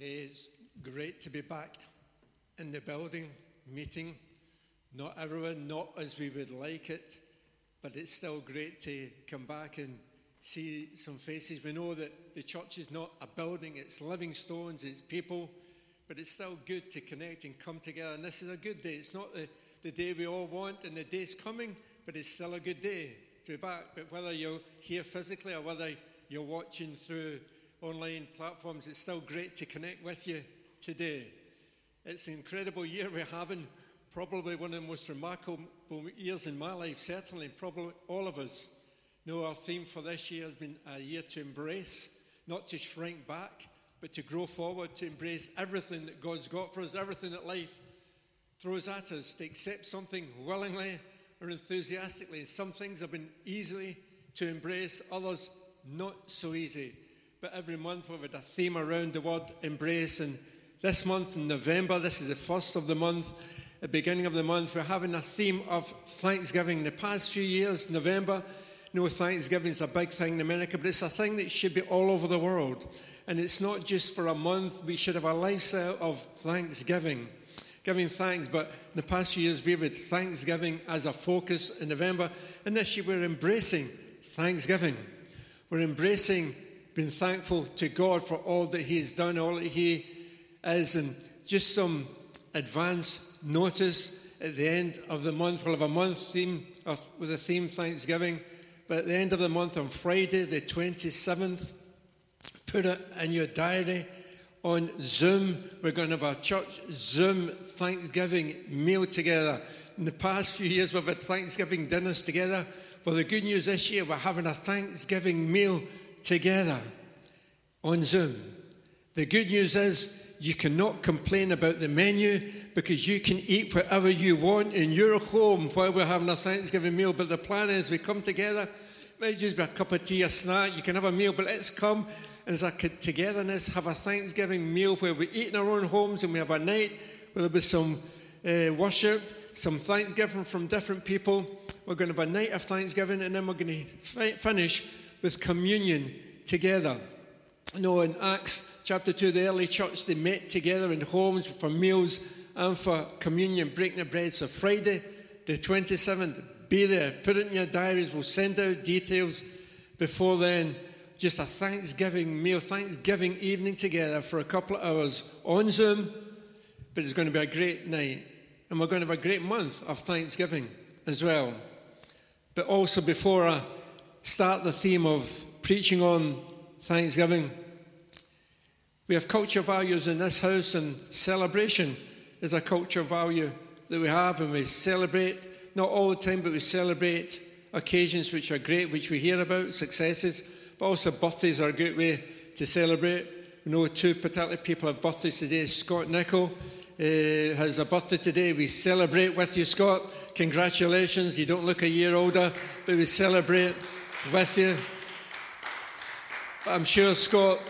It's great to be back in the building, meeting. Not everyone, not as we would like it, but it's still great to come back and see some faces. We know that the church is not a building, it's living stones, it's people, but it's still good to connect and come together. And this is a good day. It's not the, the day we all want, and the day's coming, but it's still a good day to be back. But whether you're here physically or whether you're watching through online platforms, it's still great to connect with you today. It's an incredible year we're having, probably one of the most remarkable years in my life, certainly, probably all of us. know our theme for this year has been a year to embrace, not to shrink back, but to grow forward, to embrace everything that God's got for us, everything that life throws at us, to accept something willingly or enthusiastically. Some things have been easily to embrace, others not so easy but every month we've had a theme around the word embrace. And this month in November, this is the first of the month, the beginning of the month, we're having a theme of Thanksgiving. The past few years, November, know, Thanksgiving is a big thing in America, but it's a thing that should be all over the world. And it's not just for a month, we should have a lifestyle of Thanksgiving giving thanks. But in the past few years, we've had Thanksgiving as a focus in November. And this year, we're embracing Thanksgiving. We're embracing been thankful to God for all that He's done, all that He is, and just some advance notice at the end of the month. We'll have a month theme uh, with a theme Thanksgiving, but at the end of the month on Friday, the 27th, put it in your diary. On Zoom, we're going to have a church Zoom Thanksgiving meal together. In the past few years, we've had Thanksgiving dinners together. Well, the good news this year, we're having a Thanksgiving meal together on Zoom. The good news is you cannot complain about the menu because you can eat whatever you want in your home while we're having a Thanksgiving meal. But the plan is we come together, maybe just be a cup of tea, a snack, you can have a meal, but let's come as a togetherness have a Thanksgiving meal where we eat in our own homes and we have a night where there'll be some uh, worship, some Thanksgiving from different people. We're going to have a night of Thanksgiving and then we're going to finish with communion together. You know, in Acts chapter 2, the early church, they met together in homes for meals and for communion, breaking the bread. So Friday, the 27th, be there. Put it in your diaries. We'll send out details before then. Just a Thanksgiving meal, Thanksgiving evening together for a couple of hours on Zoom. But it's going to be a great night. And we're going to have a great month of Thanksgiving as well. But also, before I start the theme of preaching on Thanksgiving. We have culture values in this house, and celebration is a culture value that we have, and we celebrate, not all the time, but we celebrate occasions which are great, which we hear about, successes, but also birthdays are a good way to celebrate. We know two particular people have birthdays today. Scott Nichol uh, has a birthday today. We celebrate with you, Scott. Congratulations. You don't look a year older, but we celebrate with you. I'm sure Scott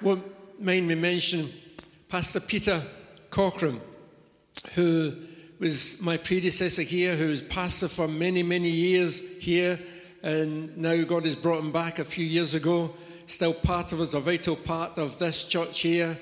won't mind me mentioning Pastor Peter Cochran, who was my predecessor here, who was pastor for many, many years here, and now God has brought him back a few years ago. Still part of us, a vital part of this church here,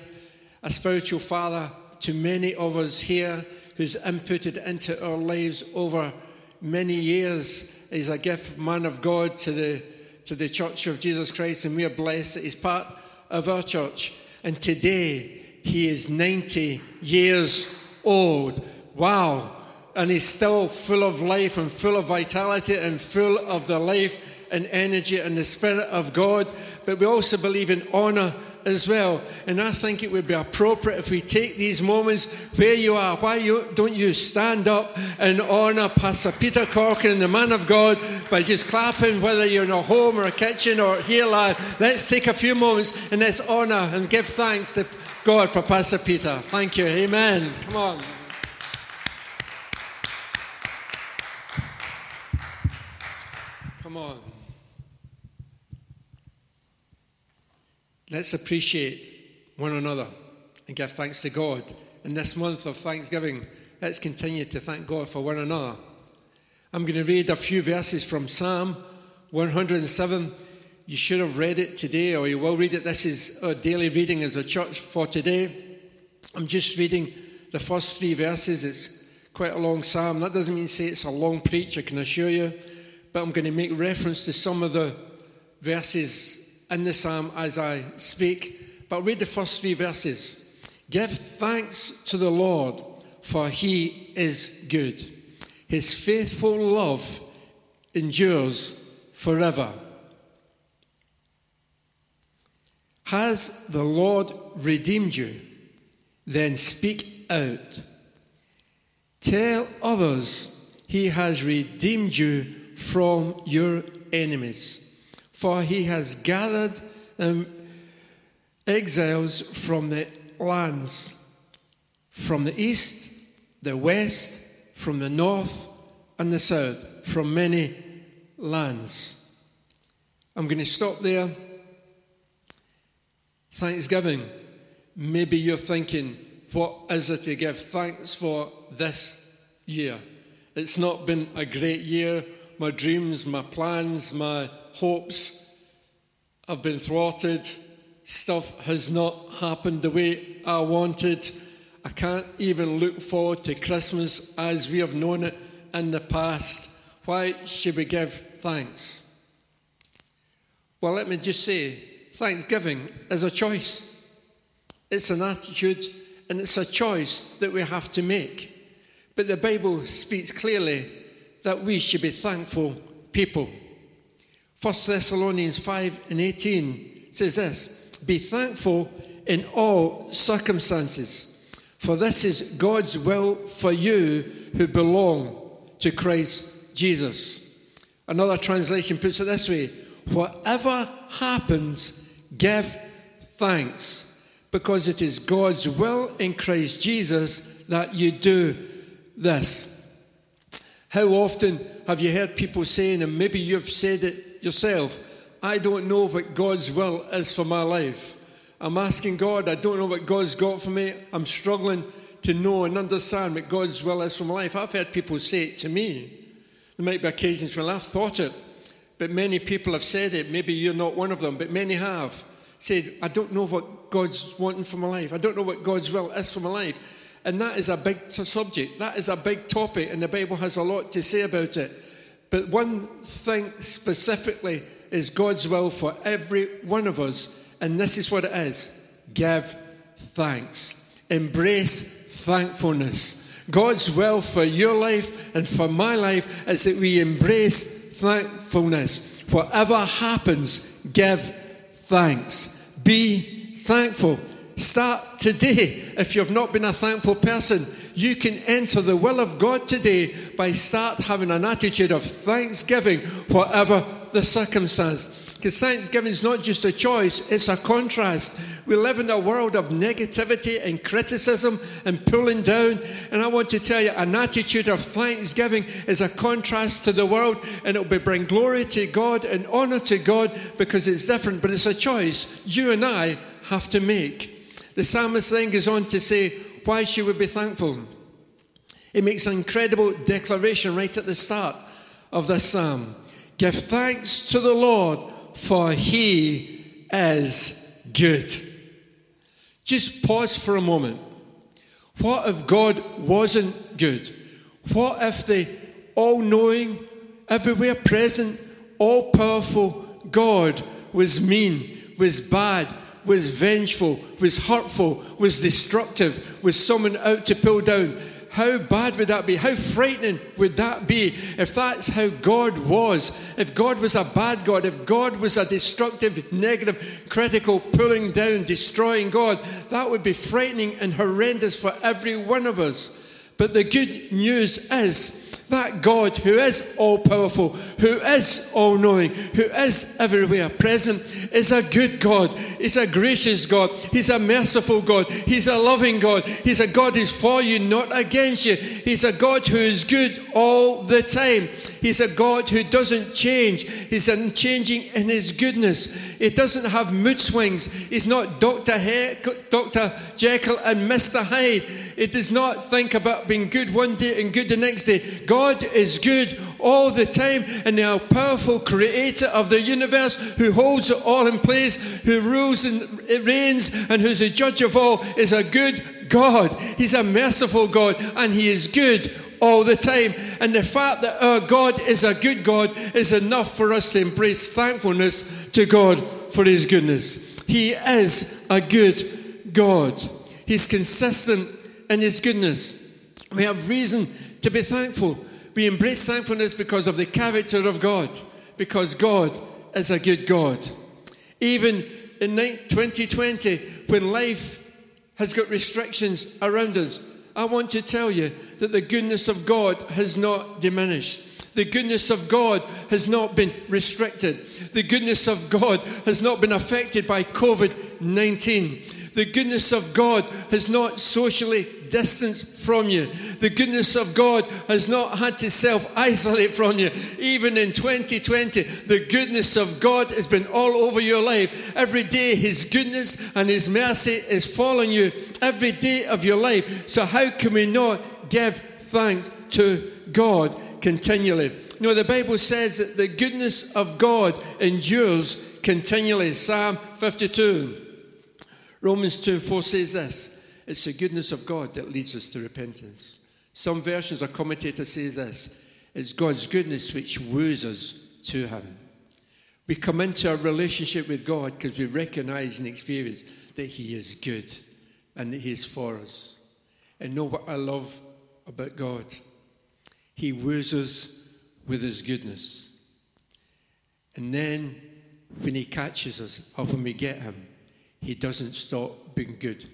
a spiritual father to many of us here, who's inputted into our lives over many years. He's a gift man of God to the to the Church of Jesus Christ, and we are blessed that he's part of our church. And today, he is 90 years old. Wow. And he's still full of life and full of vitality and full of the life and energy and the Spirit of God. But we also believe in honor as well. And I think it would be appropriate if we take these moments where you are. Why you, don't you stand up and honour Pastor Peter Corcoran, the man of God, by just clapping, whether you're in a home or a kitchen or here live. Let's take a few moments and let's honour and give thanks to God for Pastor Peter. Thank you. Amen. Come on. Come on. Let's appreciate one another and give thanks to God. In this month of Thanksgiving, let's continue to thank God for one another. I'm going to read a few verses from Psalm 107. you should have read it today, or you will read it. This is our daily reading as a church for today. I'm just reading the first three verses. It's quite a long psalm. That doesn't mean say it's a long preach, I can assure you, but I'm going to make reference to some of the verses in the psalm as I speak. But read the first three verses. Give thanks to the Lord, for he is good. His faithful love endures forever. Has the Lord redeemed you? Then speak out. Tell others he has redeemed you from your enemies, for he has gathered um, exiles from the lands, from the east, the west, from the north, and the south, from many lands. I'm going to stop there Thanksgiving. Maybe you're thinking, what is it to give thanks for this year? It's not been a great year. My dreams, my plans, my hopes have been thwarted. Stuff has not happened the way I wanted. I can't even look forward to Christmas as we have known it in the past. Why should we give thanks? Well, let me just say Thanksgiving is a choice. It's an attitude and it's a choice that we have to make. But the Bible speaks clearly that we should be thankful people. 1 Thessalonians 5 and 18 says this Be thankful in all circumstances, for this is God's will for you who belong to Christ Jesus. Another translation puts it this way Whatever happens, Give thanks because it is God's will in Christ Jesus that you do this. How often have you heard people saying, and maybe you've said it yourself, I don't know what God's will is for my life. I'm asking God, I don't know what God's got for me. I'm struggling to know and understand what God's will is for my life. I've heard people say it to me. There might be occasions when I've thought it, but many people have said it. Maybe you're not one of them, but many have said, I don't know what God's wanting for my life. I don't know what God's will is for my life. And that is a big subject. That is a big topic, and the Bible has a lot to say about it. But one thing specifically is God's will for every one of us, and this is what it is give thanks, embrace thankfulness. God's will for your life and for my life is that we embrace thankfulness. Whatever happens, give thanks. Be thankful. Start today. If you've not been a thankful person, you can enter the will of God today by start having an attitude of thanksgiving, whatever the circumstance. Because thanksgiving is not just a choice, it's a contrast. We live in a world of negativity and criticism and pulling down. And I want to tell you, an attitude of thanksgiving is a contrast to the world, and it will bring glory to God and honor to God because it's different, but it's a choice you and I have to make. The psalmist then goes on to say, Why should we be thankful? It makes an incredible declaration right at the start of this psalm. Give thanks to the Lord, for he is good. Just pause for a moment. What if God wasn't good? What if the all knowing, everywhere present, all powerful God was mean, was bad, was vengeful, was hurtful, was destructive, was someone out to pull down? How bad would that be? How frightening would that be if that's how God was? If God was a bad God, if God was a destructive, negative, critical, pulling down, destroying God, that would be frightening and horrendous for every one of us. But the good news is that God who is all powerful, who is all knowing, who is everywhere present, is a good God. He's a gracious God. He's a merciful God. He's a loving God. He's a God who's for you, not against you. He's a God who is good all the time. He's a God who doesn't change. He's unchanging in his goodness. He doesn't have mood swings. He's not Dr. He- Dr. Jekyll and Mr. Hyde. He does not think about being good one day and good the next day. God is good all the time, and the powerful creator of the universe who holds it all in place, who rules and reigns, and who's a judge of all, is a good God. He's a merciful God, and He is good all the time. And the fact that our God is a good God is enough for us to embrace thankfulness to God for His goodness. He is a good God, He's consistent in His goodness. We have reason to be thankful. We embrace thankfulness because of the character of God, because God is a good God. Even in 2020, when life has got restrictions around us, I want to tell you that the goodness of God has not diminished. The goodness of God has not been restricted. The goodness of God has not been affected by COVID 19. The goodness of God has not socially distanced from you. The goodness of God has not had to self isolate from you. Even in 2020, the goodness of God has been all over your life. Every day, His goodness and His mercy is following you every day of your life. So, how can we not give thanks to God continually? You know, the Bible says that the goodness of God endures continually. Psalm 52. Romans 2 4 says this it's the goodness of God that leads us to repentance. Some versions or commentator says this it's God's goodness which woos us to Him. We come into a relationship with God because we recognize and experience that He is good and that He is for us. And know what I love about God? He woos us with His goodness. And then when He catches us, or when we get Him, he doesn't stop being good.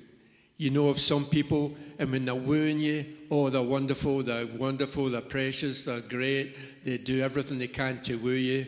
You know of some people, and when they're wooing you, oh, they're wonderful, they're wonderful, they're precious, they're great, they do everything they can to woo you.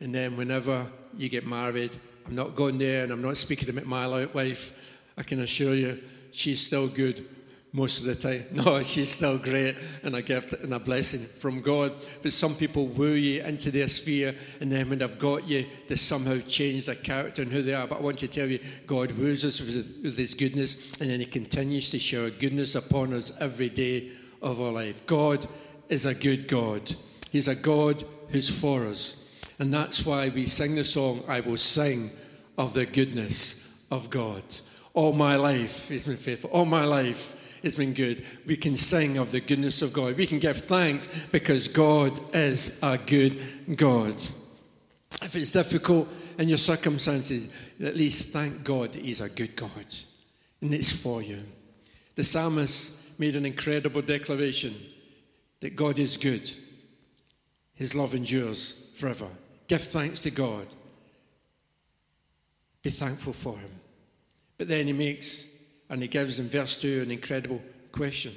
And then whenever you get married, I'm not going there and I'm not speaking about my wife, I can assure you, she's still good most of the time. No, oh, she's still great and a gift and a blessing from God. But some people woo you into their sphere, and then when they've got you, they somehow change their character and who they are. But I want to tell you, God woos us with, with His goodness, and then He continues to shower goodness upon us every day of our life. God is a good God. He's a God who's for us. And that's why we sing the song, I will sing of the goodness of God. All my life, He's been faithful. All my life, has been good. We can sing of the goodness of God. We can give thanks because God is a good God. If it's difficult in your circumstances, at least thank God that He's a good God and it's for you. The psalmist made an incredible declaration that God is good, His love endures forever. Give thanks to God, be thankful for Him. But then He makes and he gives in verse 2 an incredible question.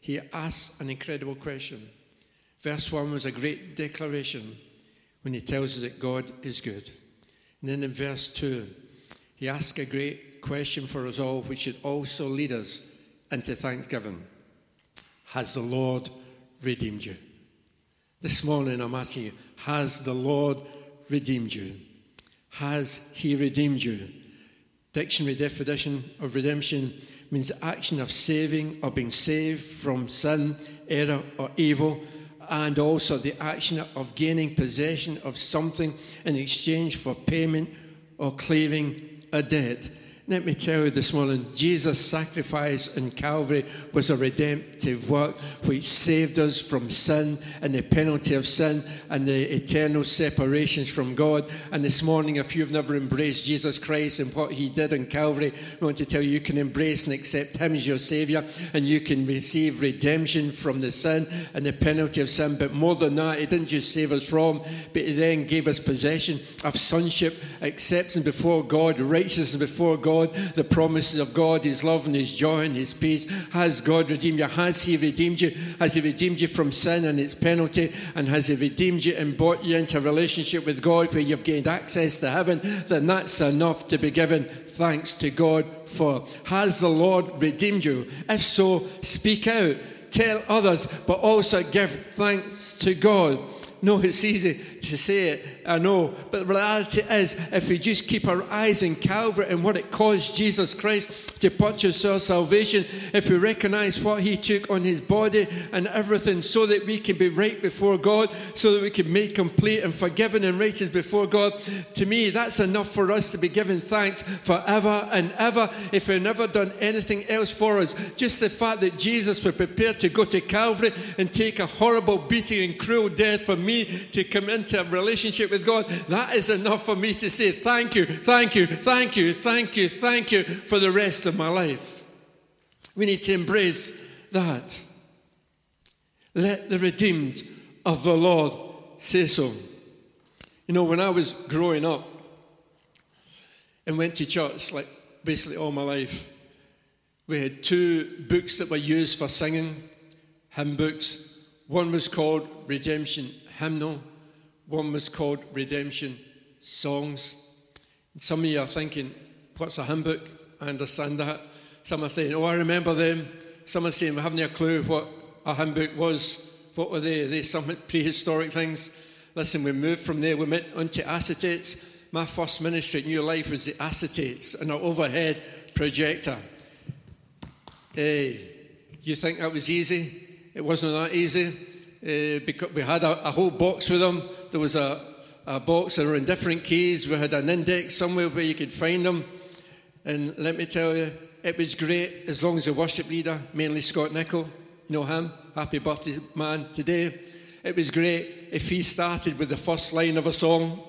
He asks an incredible question. Verse 1 was a great declaration when he tells us that God is good. And then in verse 2, he asks a great question for us all, which should also lead us into thanksgiving. Has the Lord redeemed you? This morning I'm asking you, has the Lord redeemed you? Has he redeemed you? Dictionary definition of redemption means the action of saving or being saved from sin, error, or evil, and also the action of gaining possession of something in exchange for payment or clearing a debt. Let me tell you this morning, Jesus' sacrifice in Calvary was a redemptive work which saved us from sin and the penalty of sin and the eternal separations from God. And this morning, if you've never embraced Jesus Christ and what he did in Calvary, I want to tell you you can embrace and accept him as your Savior and you can receive redemption from the sin and the penalty of sin. But more than that, he didn't just save us from, but he then gave us possession of sonship, acceptance before God, righteousness before God God, the promises of God, His love and His joy and His peace. Has God redeemed you? Has He redeemed you? Has He redeemed you from sin and its penalty? And has He redeemed you and brought you into a relationship with God where you've gained access to heaven? Then that's enough to be given thanks to God for. Has the Lord redeemed you? If so, speak out. Tell others, but also give thanks to God. No, it's easy to say it, I know. But the reality is, if we just keep our eyes in Calvary and what it caused Jesus Christ to purchase our salvation, if we recognize what he took on his body and everything so that we can be right before God, so that we can make complete and forgiven and righteous before God, to me, that's enough for us to be given thanks forever and ever. If we've never done anything else for us, just the fact that Jesus was prepared to go to Calvary and take a horrible beating and cruel death for me to come into a relationship with God, that is enough for me to say thank you, thank you, thank you, thank you, thank you for the rest of my life. We need to embrace that. Let the redeemed of the Lord say so. You know, when I was growing up and went to church, like basically all my life, we had two books that were used for singing, hymn books. One was called Redemption hymnal. One was called Redemption Songs. Some of you are thinking, what's a hymn book? I understand that. Some are saying, oh, I remember them. Some are saying, we haven't a clue what a hymn book was. What were they? Are they some prehistoric things? Listen, we moved from there. We went onto acetates. My first ministry at New Life was the acetates and an overhead projector. Hey, you think that was easy? It wasn't that easy. Uh, because we had a, a, whole box with them. There was a, a box that were in different keys. We had an index somewhere where you could find them. And let me tell you, it was great as long as the worship leader, mainly Scott Nichol, you know him, happy birthday man today. It was great if he started with the first line of a song,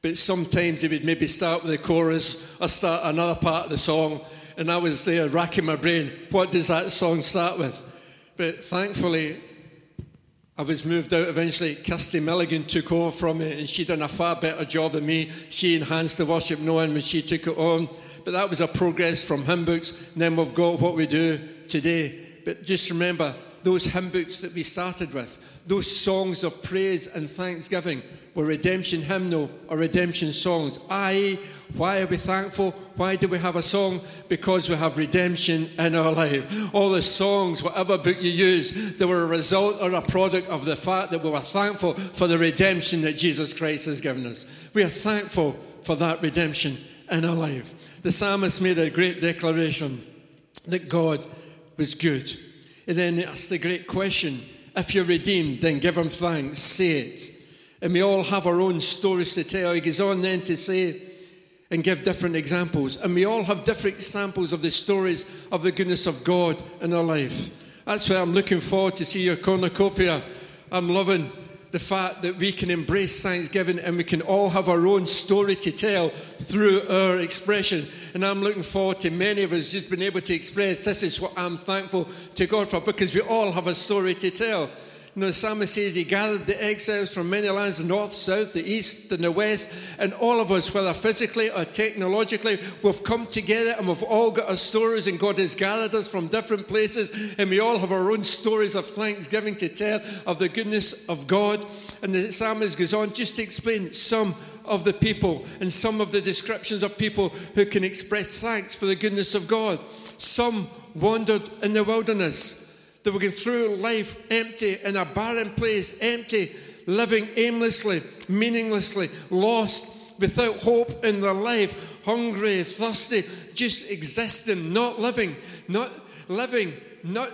but sometimes he would maybe start with the chorus or start another part of the song, and I was there racking my brain, what does that song start with? But thankfully, I was moved out eventually. Kirsty Milligan took over from me, and she done a far better job than me. She enhanced the worship knowing when she took it on. But that was a progress from hymn books. And then we've got what we do today. But just remember those hymn books that we started with, those songs of praise and thanksgiving were redemption hymnal or redemption songs. I why are we thankful? Why do we have a song? Because we have redemption in our life. All the songs, whatever book you use, they were a result or a product of the fact that we were thankful for the redemption that Jesus Christ has given us. We are thankful for that redemption in our life. The psalmist made a great declaration that God was good. And then asked the great question if you're redeemed, then give him thanks, say it. And we all have our own stories to tell. He goes on then to say, and give different examples. And we all have different examples of the stories of the goodness of God in our life. That's why I'm looking forward to see your cornucopia. I'm loving the fact that we can embrace Thanksgiving and we can all have our own story to tell through our expression. And I'm looking forward to many of us just being able to express this is what I'm thankful to God for because we all have a story to tell. The psalmist says he gathered the exiles from many lands, the north, south, the east, and the west, and all of us, whether physically or technologically, we've come together and we've all got our stories, and God has gathered us from different places, and we all have our own stories of thanksgiving to tell of the goodness of God. And the psalmist goes on just to explain some of the people and some of the descriptions of people who can express thanks for the goodness of God. Some wandered in the wilderness. They were going through life empty, in a barren place, empty, living aimlessly, meaninglessly, lost, without hope in their life, hungry, thirsty, just existing, not living, not living, not,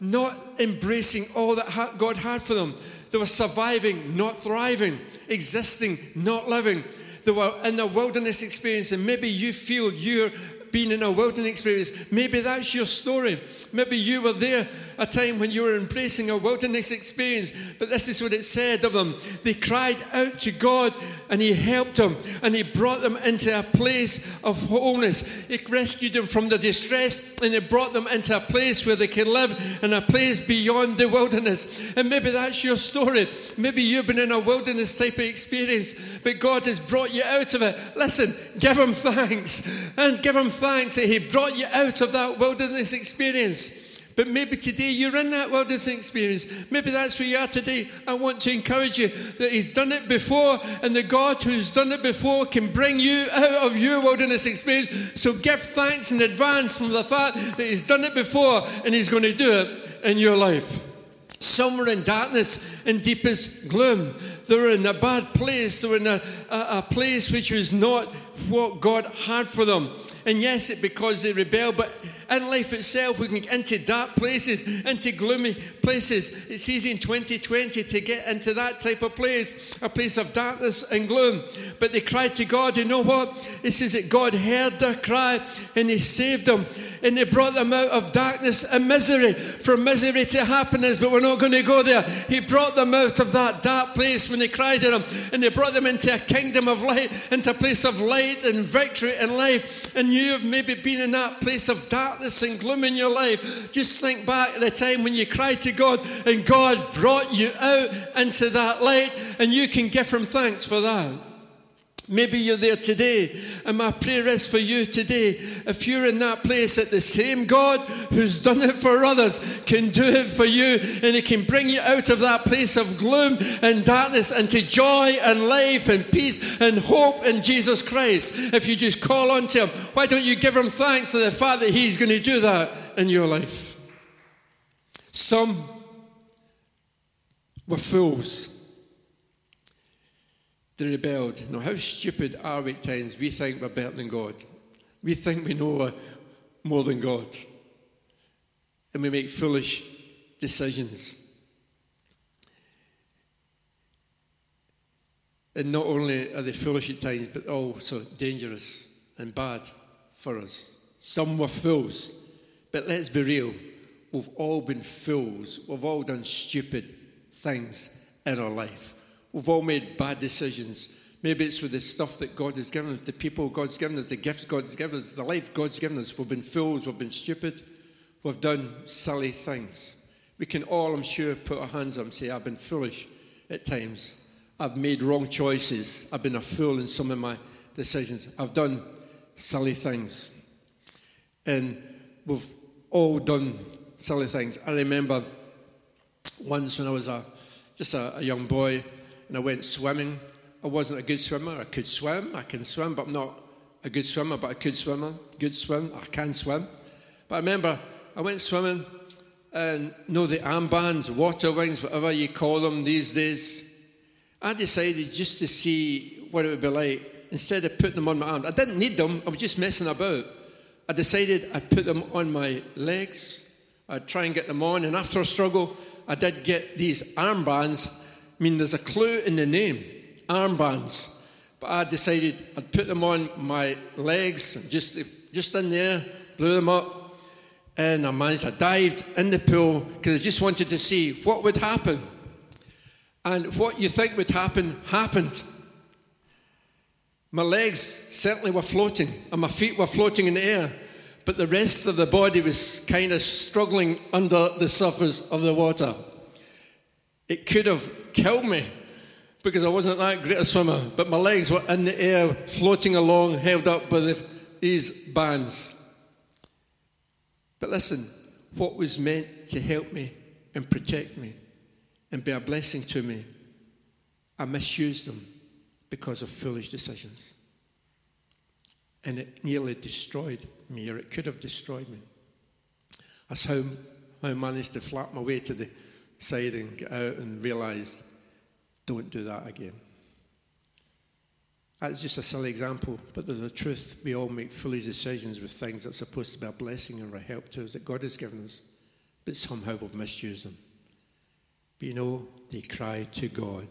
not embracing all that God had for them. They were surviving, not thriving, existing, not living. They were in a wilderness experience, and maybe you feel you're being in a wilderness experience. Maybe that's your story. Maybe you were there a time when you were embracing a wilderness experience. But this is what it said of them. They cried out to God and He helped them and He brought them into a place of wholeness. He rescued them from the distress and He brought them into a place where they can live in a place beyond the wilderness. And maybe that's your story. Maybe you've been in a wilderness type of experience, but God has brought you out of it. Listen, give Him thanks and give Him thanks that He brought you out of that wilderness experience. But maybe today you're in that wilderness experience. Maybe that's where you are today. I want to encourage you that He's done it before, and the God who's done it before can bring you out of your wilderness experience. So give thanks in advance from the fact that He's done it before and He's going to do it in your life. Some were in darkness and deepest gloom. They were in a bad place. They were in a, a, a place which was not what God had for them. And yes, it because they rebelled, but in life itself, we can get into dark places, into gloomy places. It's easy in 2020 to get into that type of place, a place of darkness and gloom. But they cried to God. You know what? It says that God heard their cry and He saved them. And He brought them out of darkness and misery, from misery to happiness. But we're not going to go there. He brought them out of that dark place when they cried to Him, and He brought them into a kingdom of light, into a place of light and victory and life. And you have maybe been in that place of darkness and gloom in your life, just think back at the time when you cried to God and God brought you out into that light, and you can give Him thanks for that. Maybe you're there today, and my prayer is for you today. If you're in that place that the same God who's done it for others can do it for you, and He can bring you out of that place of gloom and darkness into joy and life and peace and hope in Jesus Christ. If you just call on to Him, why don't you give Him thanks for the fact that He's going to do that in your life? Some were fools they rebelled. Now, how stupid are we at times? We think we're better than God. We think we know more than God. And we make foolish decisions. And not only are they foolish at times, but also dangerous and bad for us. Some were fools. But let's be real. We've all been fools. We've all done stupid things in our life. We've all made bad decisions. Maybe it's with the stuff that God has given us, the people God's given us, the gifts God's given us, the life God's given us. We've been fools, we've been stupid, we've done silly things. We can all, I'm sure, put our hands up and say, I've been foolish at times. I've made wrong choices. I've been a fool in some of my decisions. I've done silly things. And we've all done silly things. I remember once when I was a, just a, a young boy, and I went swimming. I wasn't a good swimmer. I could swim. I can swim, but I'm not a good swimmer, but I could swim. Good swim. I can swim. But I remember I went swimming and know the armbands, water wings, whatever you call them these days. I decided just to see what it would be like instead of putting them on my arms. I didn't need them, I was just messing about. I decided I'd put them on my legs. I'd try and get them on, and after a struggle, I did get these armbands I mean, there's a clue in the name armbands. But I decided I'd put them on my legs, just, just in there, blew them up, and I managed, I dived in the pool because I just wanted to see what would happen. And what you think would happen happened. My legs certainly were floating, and my feet were floating in the air, but the rest of the body was kind of struggling under the surface of the water. It could have killed me because I wasn't that great a swimmer, but my legs were in the air, floating along, held up by the, these bands. But listen, what was meant to help me and protect me and be a blessing to me, I misused them because of foolish decisions. And it nearly destroyed me, or it could have destroyed me. That's how I managed to flap my way to the side and get out and realized don't do that again. That's just a silly example, but there's a truth. We all make foolish decisions with things that are supposed to be a blessing or a help to us that God has given us, but somehow we've misused them. But you know, they cried to God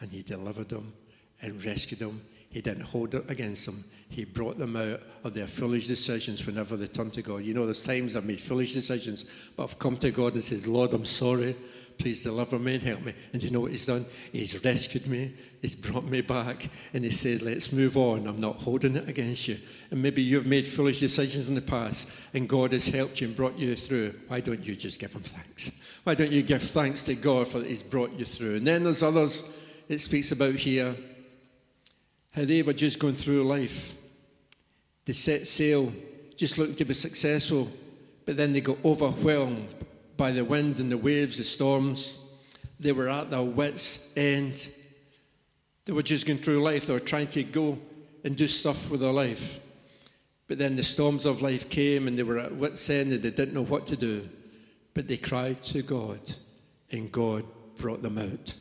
and He delivered them and rescued them he didn't hold it against them. He brought them out of their foolish decisions whenever they turned to God. You know, there's times I've made foolish decisions, but I've come to God and says, Lord, I'm sorry. Please deliver me and help me. And you know what he's done? He's rescued me. He's brought me back. And he says, let's move on. I'm not holding it against you. And maybe you've made foolish decisions in the past and God has helped you and brought you through. Why don't you just give him thanks? Why don't you give thanks to God for that he's brought you through? And then there's others it speaks about here how they were just going through life. They set sail, just looking to be successful, but then they got overwhelmed by the wind and the waves, the storms. They were at their wits' end. They were just going through life. They were trying to go and do stuff with their life. But then the storms of life came and they were at wits' end and they didn't know what to do. But they cried to God and God brought them out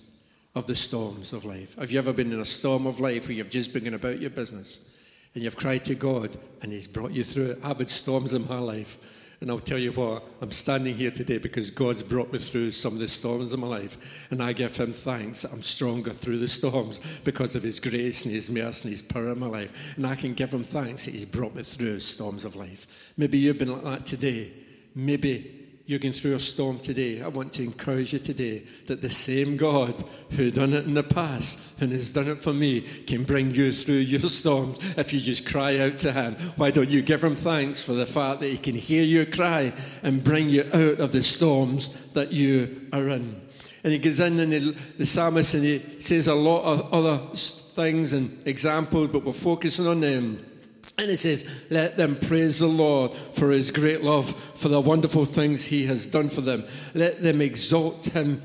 of the storms of life. Have you ever been in a storm of life where you've just been about your business and you've cried to God and He's brought you through it? I've had storms in my life. And I'll tell you what, I'm standing here today because God's brought me through some of the storms of my life. And I give Him thanks. I'm stronger through the storms because of His grace and His mercy and His power in my life. And I can give Him thanks that He's brought me through storms of life. Maybe you've been like that today. Maybe you're going through a storm today, I want to encourage you today that the same God who done it in the past and has done it for me can bring you through your storm if you just cry out to Him. Why don't you give Him thanks for the fact that He can hear your cry and bring you out of the storms that you are in? And he goes in and the, the psalmist and he says a lot of other things and examples, but we're focusing on them. And it says, Let them praise the Lord for his great love, for the wonderful things he has done for them. Let them exalt him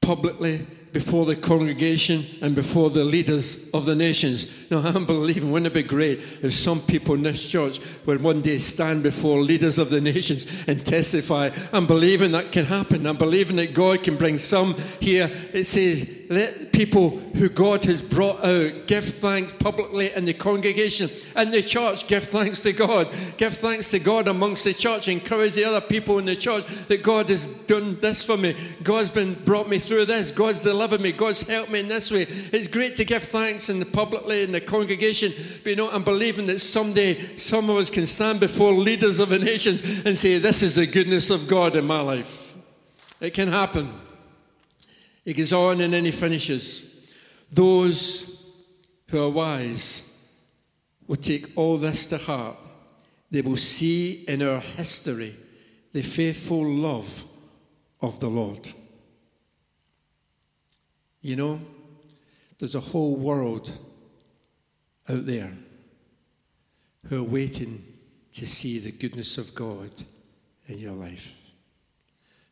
publicly before the congregation and before the leaders of the nations. Now, I'm believing, wouldn't it be great if some people in this church would one day stand before leaders of the nations and testify? I'm believing that can happen. I'm believing that God can bring some here. It says, let people who God has brought out give thanks publicly in the congregation in the church. Give thanks to God. Give thanks to God amongst the church. Encourage the other people in the church that God has done this for me. God's been brought me through this. God's delivered me. God's helped me in this way. It's great to give thanks in the publicly in the congregation. But you know, I'm believing that someday some of us can stand before leaders of the nations and say, This is the goodness of God in my life. It can happen. He goes on and then he finishes. Those who are wise will take all this to heart. They will see in our history the faithful love of the Lord. You know, there's a whole world out there who are waiting to see the goodness of God in your life.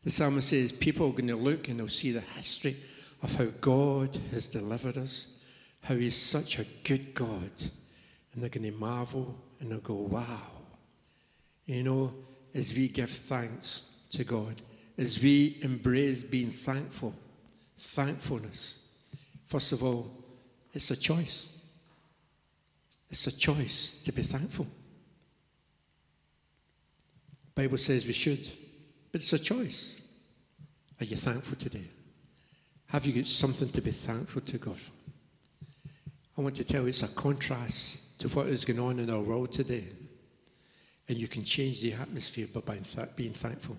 The psalmist says people are going to look and they'll see the history of how God has delivered us, how He's such a good God. And they're going to marvel and they'll go, wow. You know, as we give thanks to God, as we embrace being thankful, thankfulness, first of all, it's a choice. It's a choice to be thankful. The Bible says we should. But it's a choice. Are you thankful today? Have you got something to be thankful to God for? I want to tell you it's a contrast to what is going on in our world today. And you can change the atmosphere by being thankful.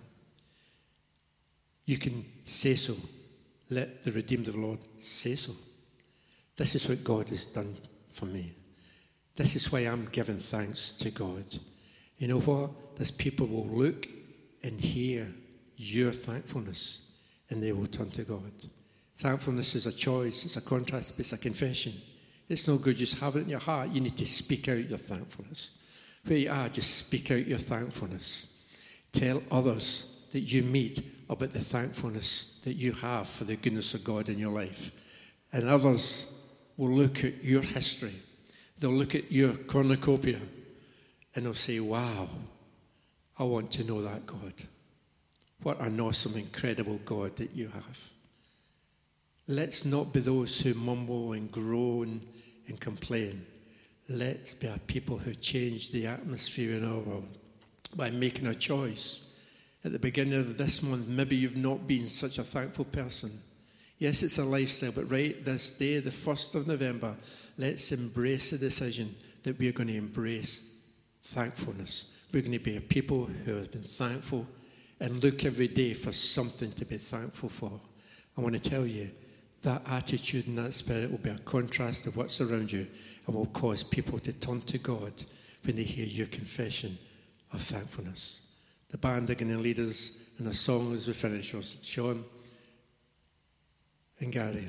You can say so. Let the redeemed of the Lord say so. This is what God has done for me. This is why I'm giving thanks to God. You know what? There's people will look and hear your thankfulness, and they will turn to God. Thankfulness is a choice, it's a contrast, it's a confession. It's no good just have it in your heart. You need to speak out your thankfulness. Where you are, just speak out your thankfulness. Tell others that you meet about the thankfulness that you have for the goodness of God in your life. And others will look at your history, they'll look at your cornucopia, and they'll say, Wow, I want to know that God. What an awesome, incredible God that you have. Let's not be those who mumble and groan and complain. Let's be a people who change the atmosphere in our world by making a choice. At the beginning of this month, maybe you've not been such a thankful person. Yes, it's a lifestyle, but right this day, the 1st of November, let's embrace the decision that we're going to embrace thankfulness. We're going to be a people who have been thankful and look every day for something to be thankful for. I want to tell you that attitude and that spirit will be a contrast to what's around you and will cause people to turn to God when they hear your confession of thankfulness. The band are going to lead us in a song as we finish. Sean and Gary.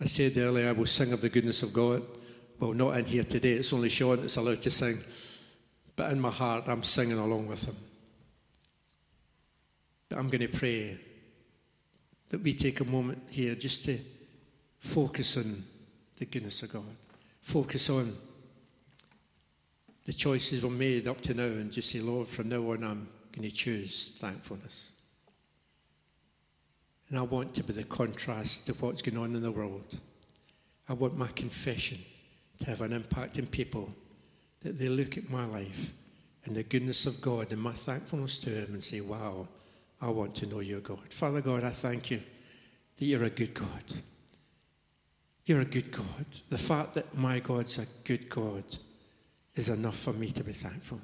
I said earlier I will sing of the goodness of God. Well, not in here today. It's only Sean that's allowed to sing. But in my heart, I'm singing along with him. But I'm going to pray that we take a moment here just to focus on the goodness of God, focus on the choices we've made up to now, and just say, Lord, from now on, I'm going to choose thankfulness. And I want to be the contrast to what's going on in the world. I want my confession to have an impact in people that they look at my life and the goodness of God and my thankfulness to Him and say, Wow, I want to know your God. Father God, I thank you that you're a good God. You're a good God. The fact that my God's a good God is enough for me to be thankful.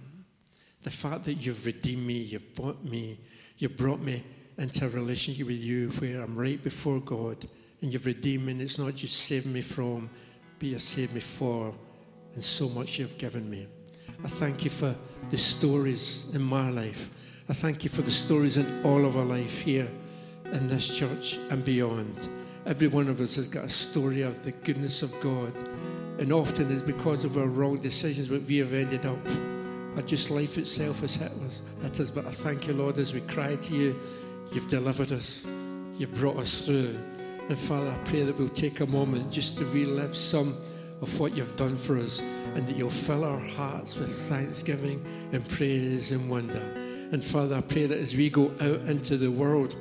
The fact that you've redeemed me, you've bought me, you've brought me into a relationship with you where I'm right before God and you've redeemed me, and it's not just saved me from, but you've saved me for, and so much you've given me. I thank you for the stories in my life. I thank you for the stories in all of our life here in this church and beyond. Every one of us has got a story of the goodness of God. And often it's because of our wrong decisions that we have ended up. Or just life itself has hit us. Hit us. But I thank you, Lord, as we cry to you, you've delivered us. You've brought us through. And Father, I pray that we'll take a moment just to relive some of what you've done for us and that you'll fill our hearts with thanksgiving and praise and wonder. And Father, I pray that as we go out into the world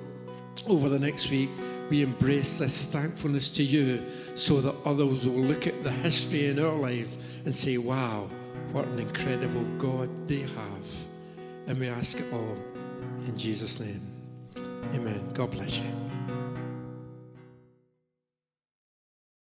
over the next week, we embrace this thankfulness to you so that others will look at the history in our life and say, wow, what an incredible God they have. And we ask it all in Jesus' name. Amen. God bless you.